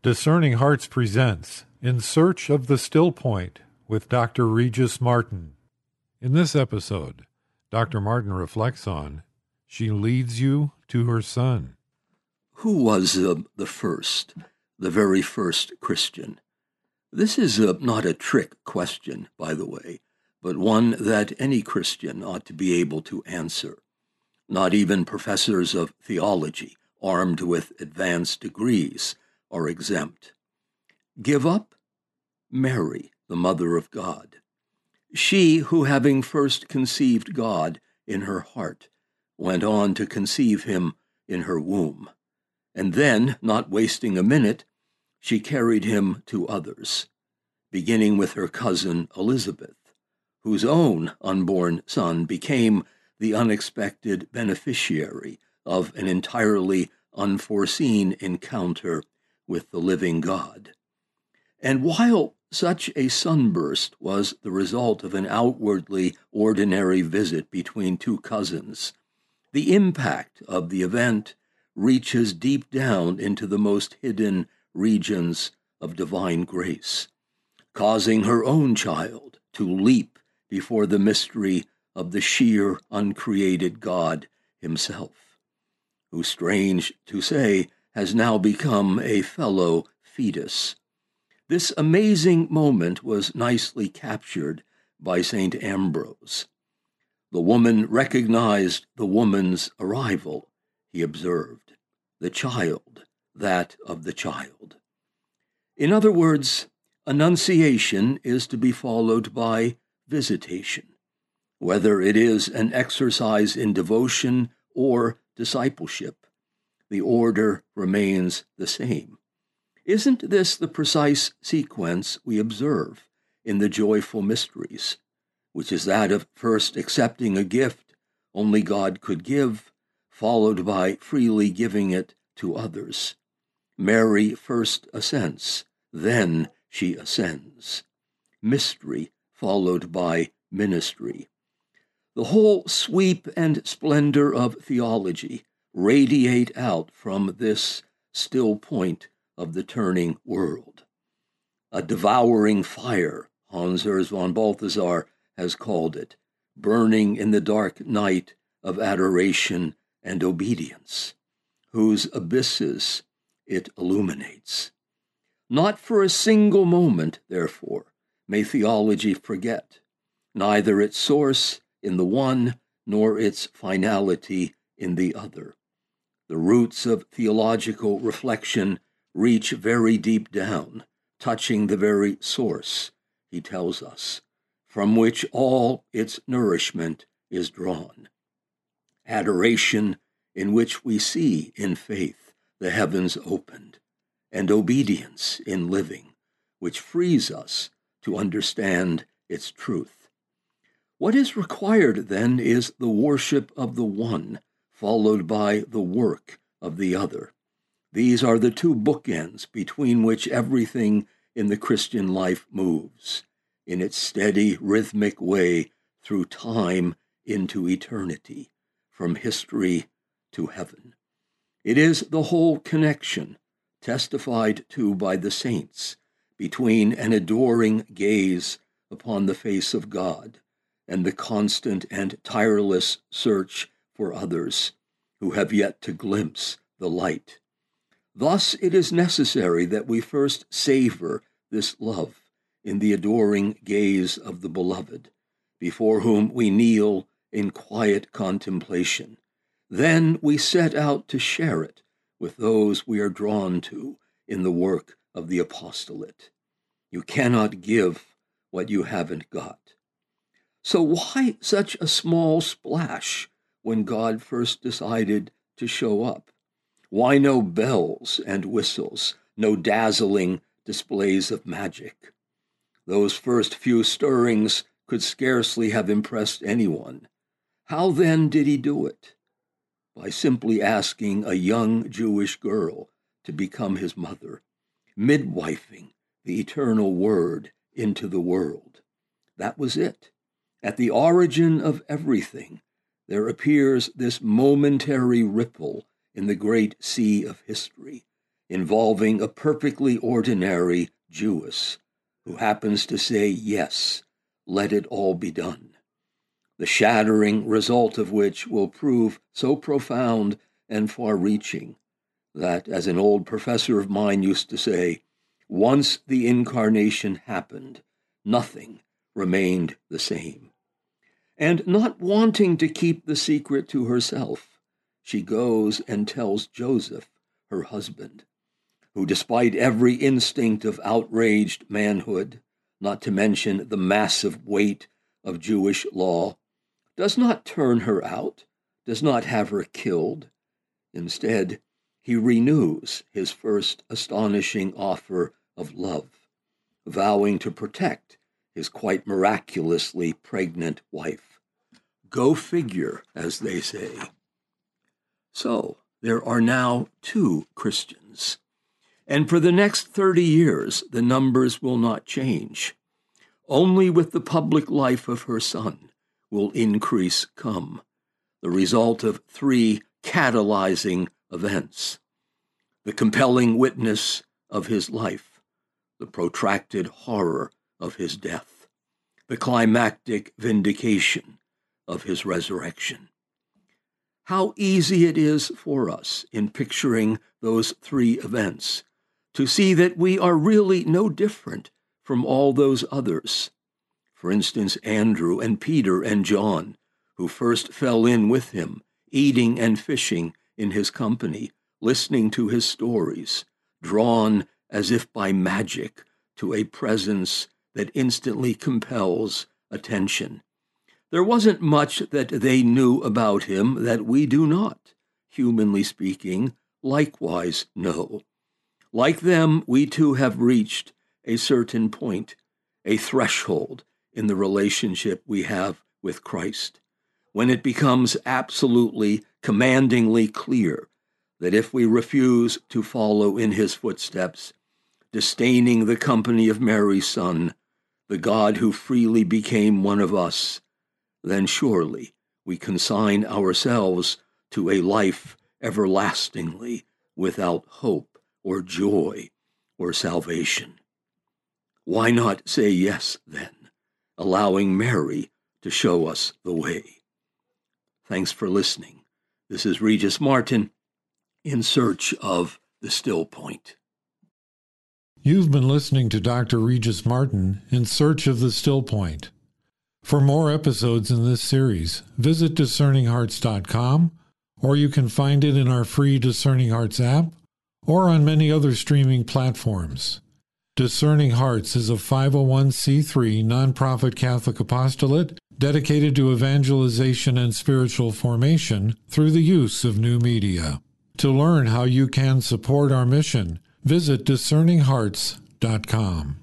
Discerning Hearts presents In Search of the Still Point with Dr. Regis Martin. In this episode, Dr. Martin reflects on She Leads You to Her Son. Who was uh, the first, the very first Christian? This is uh, not a trick question, by the way, but one that any Christian ought to be able to answer. Not even professors of theology, armed with advanced degrees, are exempt. Give up? Mary, the Mother of God. She who, having first conceived God in her heart, went on to conceive him in her womb. And then, not wasting a minute, she carried him to others, beginning with her cousin Elizabeth, whose own unborn son became the unexpected beneficiary of an entirely unforeseen encounter with the living God. And while such a sunburst was the result of an outwardly ordinary visit between two cousins, the impact of the event reaches deep down into the most hidden regions of divine grace, causing her own child to leap before the mystery of the sheer uncreated God himself, who, strange to say, has now become a fellow fetus. This amazing moment was nicely captured by St. Ambrose. The woman recognized the woman's arrival, he observed, the child, that of the child. In other words, Annunciation is to be followed by visitation, whether it is an exercise in devotion or discipleship the order remains the same. Isn't this the precise sequence we observe in the joyful mysteries, which is that of first accepting a gift only God could give, followed by freely giving it to others? Mary first assents, then she ascends. Mystery followed by ministry. The whole sweep and splendor of theology radiate out from this still point of the turning world. A devouring fire, Hans Urs von Balthasar has called it, burning in the dark night of adoration and obedience, whose abysses it illuminates. Not for a single moment, therefore, may theology forget, neither its source in the one nor its finality in the other. The roots of theological reflection reach very deep down, touching the very source, he tells us, from which all its nourishment is drawn. Adoration, in which we see in faith the heavens opened, and obedience in living, which frees us to understand its truth. What is required then is the worship of the one followed by the work of the other. These are the two bookends between which everything in the Christian life moves, in its steady, rhythmic way through time into eternity, from history to heaven. It is the whole connection, testified to by the saints, between an adoring gaze upon the face of God and the constant and tireless search for others who have yet to glimpse the light. Thus, it is necessary that we first savor this love in the adoring gaze of the Beloved, before whom we kneel in quiet contemplation. Then we set out to share it with those we are drawn to in the work of the apostolate. You cannot give what you haven't got. So, why such a small splash when God first decided to show up? Why no bells and whistles, no dazzling displays of magic? Those first few stirrings could scarcely have impressed anyone. How then did he do it? By simply asking a young Jewish girl to become his mother, midwifing the eternal word into the world. That was it. At the origin of everything, there appears this momentary ripple in the great sea of history, involving a perfectly ordinary Jewess who happens to say, Yes, let it all be done. The shattering result of which will prove so profound and far reaching that, as an old professor of mine used to say, once the incarnation happened, nothing remained the same. And not wanting to keep the secret to herself, she goes and tells Joseph, her husband, who, despite every instinct of outraged manhood, not to mention the massive weight of Jewish law, does not turn her out, does not have her killed. Instead, he renews his first astonishing offer of love, vowing to protect his quite miraculously pregnant wife. Go figure, as they say. So, there are now two Christians. And for the next 30 years, the numbers will not change. Only with the public life of her son will increase come, the result of three catalyzing events the compelling witness of his life, the protracted horror of his death, the climactic vindication of his resurrection. How easy it is for us in picturing those three events to see that we are really no different from all those others. For instance, Andrew and Peter and John, who first fell in with him, eating and fishing in his company, listening to his stories, drawn as if by magic to a presence that instantly compels attention. There wasn't much that they knew about him that we do not, humanly speaking, likewise know. Like them, we too have reached a certain point, a threshold in the relationship we have with Christ, when it becomes absolutely, commandingly clear that if we refuse to follow in his footsteps, disdaining the company of Mary's Son, the God who freely became one of us, then surely we consign ourselves to a life everlastingly without hope or joy or salvation. Why not say yes then, allowing Mary to show us the way? Thanks for listening. This is Regis Martin in search of the still point. You've been listening to Dr. Regis Martin in search of the still point. For more episodes in this series, visit discerninghearts.com or you can find it in our free Discerning Hearts app or on many other streaming platforms. Discerning Hearts is a 501c3 nonprofit Catholic apostolate dedicated to evangelization and spiritual formation through the use of new media. To learn how you can support our mission, visit discerninghearts.com.